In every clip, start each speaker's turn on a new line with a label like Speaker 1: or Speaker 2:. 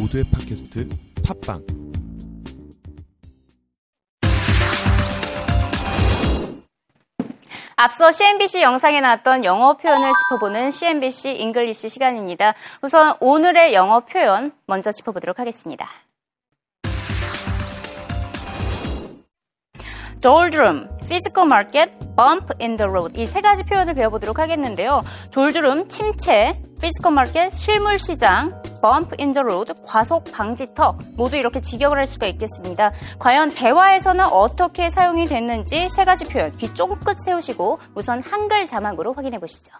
Speaker 1: 모두의 팟캐스트 팟빵
Speaker 2: 앞서 CNBC 영상에 나왔던 영어 표현을 짚어보는 CNBC English 시간입니다. 우선 오늘의 영어 표현 먼저 짚어보도록 하겠습니다. Doldrum, physical market, bump in the road 이 세 가지 표현을 배워보도록 하겠는데요. 돌주름, 침체, physical market, 실물 시장, bump in the road, 과속 방지터 모두 이렇게 직역을 할 수가 있겠습니다. 과연 대화에서는 어떻게 사용이 됐는지 세 가지 표현 귀 쫑긋 세우시고 우선 한글 자막으로 확인해 보시죠.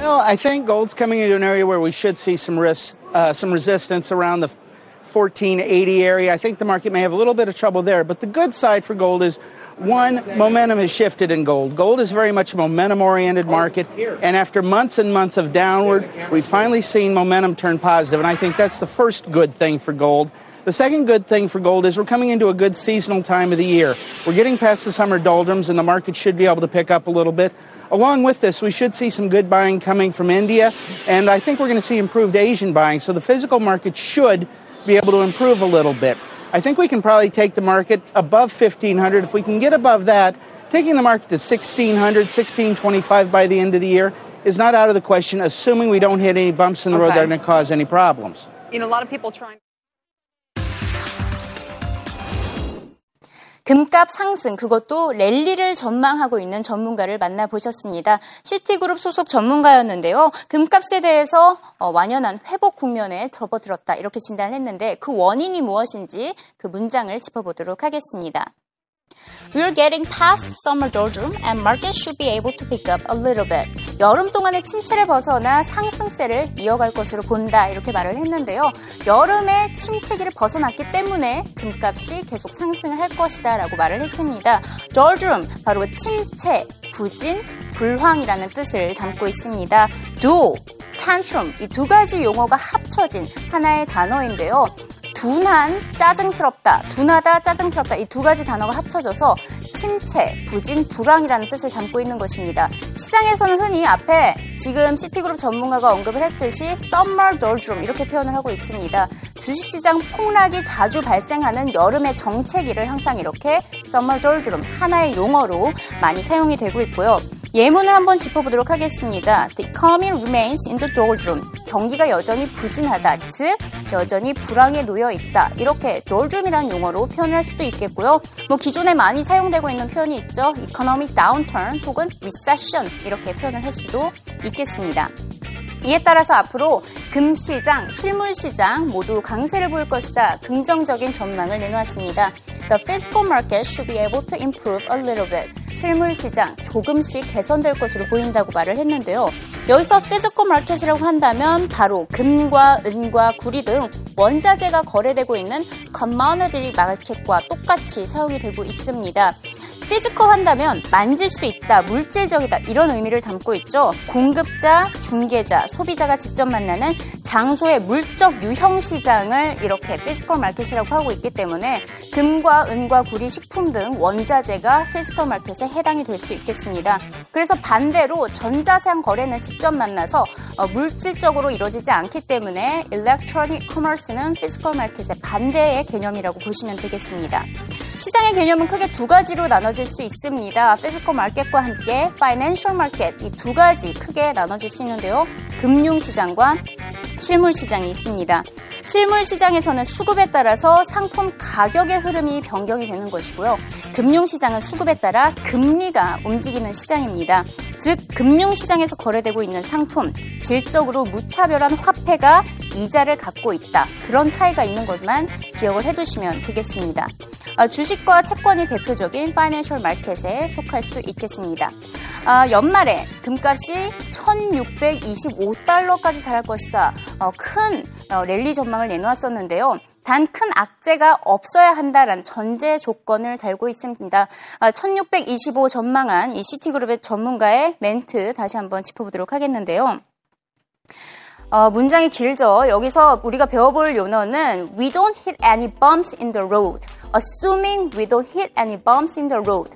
Speaker 3: Well, I think gold's coming into an area where we should see some risk, uh, some resistance around the 1480 area. I think the market may have a little bit of trouble there. But the good side for gold is one, momentum has shifted in gold. Gold is very much a momentum oriented market. And after months and months of downward, we've finally seen momentum turn positive. And I think that's the first good thing for gold. The second good thing for gold is we're coming into a good seasonal time of the year. We're getting past the summer doldrums and the market should be able to pick up a little bit. Along with this, we should see some good buying coming from India, and I think we're going to see improved Asian buying. So the physical market should be able to improve a little bit. I think we can probably take the market above 1500. If we can get above that, taking the market to 1600, 1625 by the end of the year is not out of the question, assuming we don't hit any bumps in the road that are going to cause any problems.
Speaker 4: You know, a lot of people trying.
Speaker 2: 금값 상승 그것도 랠리를 전망하고 있는 전문가를 만나보셨습니다. 시티그룹 소속 전문가였는데요. 금값에 대해서 어, 완연한 회복 국면에 접어들었다 이렇게 진단했는데 그 원인이 무엇인지 그 문장을 짚어보도록 하겠습니다. We're getting past summer doldrum and market should be able to pick up a little bit. 여름 동안의 침체를 벗어나 상승세를 이어갈 것으로 본다 이렇게 말을 했는데요. 여름의 침체기를 벗어났기 때문에 금값이 계속 상승을 할 것이다 라고 말을 했습니다. doldrum 바로 침체, 부진, 불황이라는 뜻을 담고 있습니다. do, tantrum 이두 가지 용어가 합쳐진 하나의 단어인데요. 둔한, 짜증스럽다, 둔하다, 짜증스럽다 이 두 가지 단어가 합쳐져서 침체, 부진, 불황이라는 뜻을 담고 있는 것입니다. 시장에서는 흔히 앞에 지금 시티그룹 전문가가 언급을 했듯이 summer doldrum 이렇게 표현을 하고 있습니다. 주식시장 폭락이 자주 발생하는 여름의 정체기를 항상 이렇게 summer doldrum 하나의 용어로 많이 사용이 되고 있고요. 예문을 한번 짚어보도록 하겠습니다. The economy remains in the doldrum. 경기가 여전히 부진하다, 즉 여전히 불황에 놓여 있다. 이렇게 doldrum이라는 용어로 표현을 할 수도 있겠고요. 뭐 기존에 많이 사용되고 있는 표현이 있죠. economic downturn 혹은 recession 이렇게 표현을 할 수도 있겠습니다. 이에 따라서 앞으로 금시장, 실물시장 모두 강세를 보일 것이다. 긍정적인 전망을 내놓았습니다. The physical market should be able to improve a little bit. 실물 시장 조금씩 개선될 것으로 보인다고 말을 했는데요. 여기서 physical market이라고 한다면 바로 금과 은과 구리 등 원자재가 거래되고 있는 commodity market과 똑같이 사용이 되고 있습니다. physical 한다면 만질 수 있다, 물질적이다 이런 의미를 담고 있죠. 공급자, 중개자, 소비자가 직접 만나는 장소의 물적 유형 시장을 이렇게 physical market이라고 하고 있기 때문에 금과 은과 구리, 식품 등 원자재가 physical market에 해당이 될 수 있겠습니다. 그래서 반대로 전자상 거래는 직접 만나서 어, 물질적으로 이루어지지 않기 때문에 electronic commerce는 physical market의 반대의 개념이라고 보시면 되겠습니다. 시장의 개념은 크게 두 가지로 나눠질 수 있습니다. physical market과 함께 financial market 이 두 가지 크게 나눠질 수 있는데요. 금융 시장과 실물 시장이 있습니다. 실물 시장에서는 수급에 따라서 상품 가격의 흐름이 변경이 되는 것이고요. 금융 시장은 수급에 따라 금리가 움직이는 시장입니다. 즉 금융 시장에서 거래되고 있는 상품 질적으로 무차별한 화폐가 이자를 갖고 있다. 그런 차이가 있는 것만 기억을 해 두시면 되겠습니다. 아, 주식과 채권이 대표적인 파이낸셜 마켓에 속할 수 있겠습니다. 아, 연말에 금값이 1625달러까지 달할 것이다. 어, 큰 어, 랠리 전망을 내놓았었는데요. 단큰 악재가 없어야 한다라는 전제 조건을 달고 있습니다. 1625 아, 전망한 이 시티그룹의 전문가의 멘트 다시 한번 짚어보도록 하겠는데요. 어, 문장이 길죠. 여기서 우리가 배워볼 요너는 We don't hit any bumps in the road. Assuming we don't hit any bumps in the road.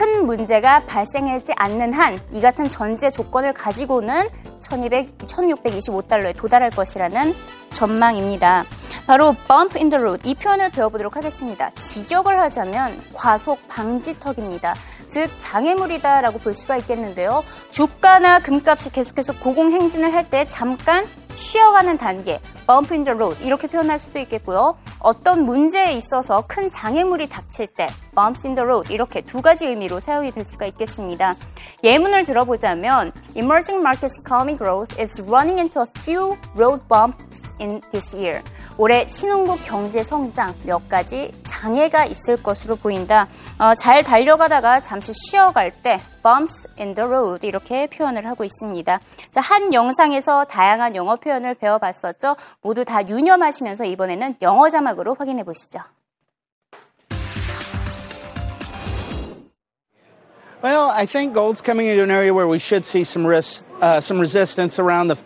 Speaker 2: 큰 문제가 발생하지 않는 한 이 같은 전제 조건을 가지고는 1200, 1625달러에 도달할 것이라는 전망입니다. 바로 bump in the road 이 표현을 배워보도록 하겠습니다. 직역을 하자면 과속 방지턱입니다. 즉 장애물이다라고 볼 수가 있겠는데요. 주가나 금값이 계속해서 고공행진을 할 때 잠깐 쉬어가는 단계, bump in the road 이렇게 표현할 수도 있겠고요. 어떤 문제에 있어서 큰 장애물이 닥칠 때 bumps in the road 이렇게 두 가지 의미로 사용이 될 수가 있겠습니다. 예문을 들어보자면 emerging markets economic growth is running into a few road bumps in this year. 올해 신흥국 경제 성장 몇 가지 장애가 있을 것으로 보인다. 어, 잘 달려가다가 잠시 쉬어갈 때 bumps in the road 이렇게 표현을 하고 있습니다. 자, 한 영상에서 다양한 영어 표현을 배워봤었죠. 모두 다 유념하시면서 이번에는 영어 자막으로 확인해 보시죠.
Speaker 3: Well, I think gold's coming into an area where we should see some risk, uh, some resistance around the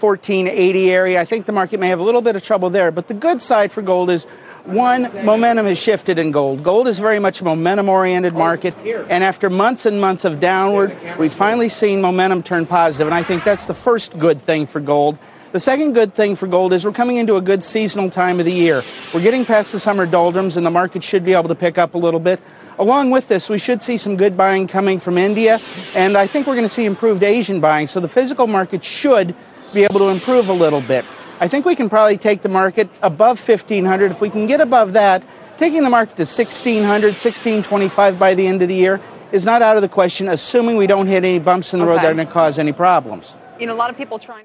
Speaker 3: 1480 area. I think the market may have a little bit of trouble there, but the good side for gold is one, momentum has shifted in gold. Gold is very much a momentum oriented market, and after months and months of downward, we've finally seen momentum turn positive. positive, and I think that's the first good thing for gold. The second good thing for gold is we're coming into a good seasonal time of the year. We're getting past the summer doldrums, and the market should be able to pick up a little bit. Along with this, we should see some good buying coming from India, and I think we're going to see improved Asian buying. So the physical market should be able to improve a little bit. I think we can probably take the market above 1500. If we can get above that, taking the market to 1600, 1625 by the end of the year is not out of the question, assuming we don't hit any bumps in the road that are going to cause any problems.
Speaker 4: You know, a lot of people trying.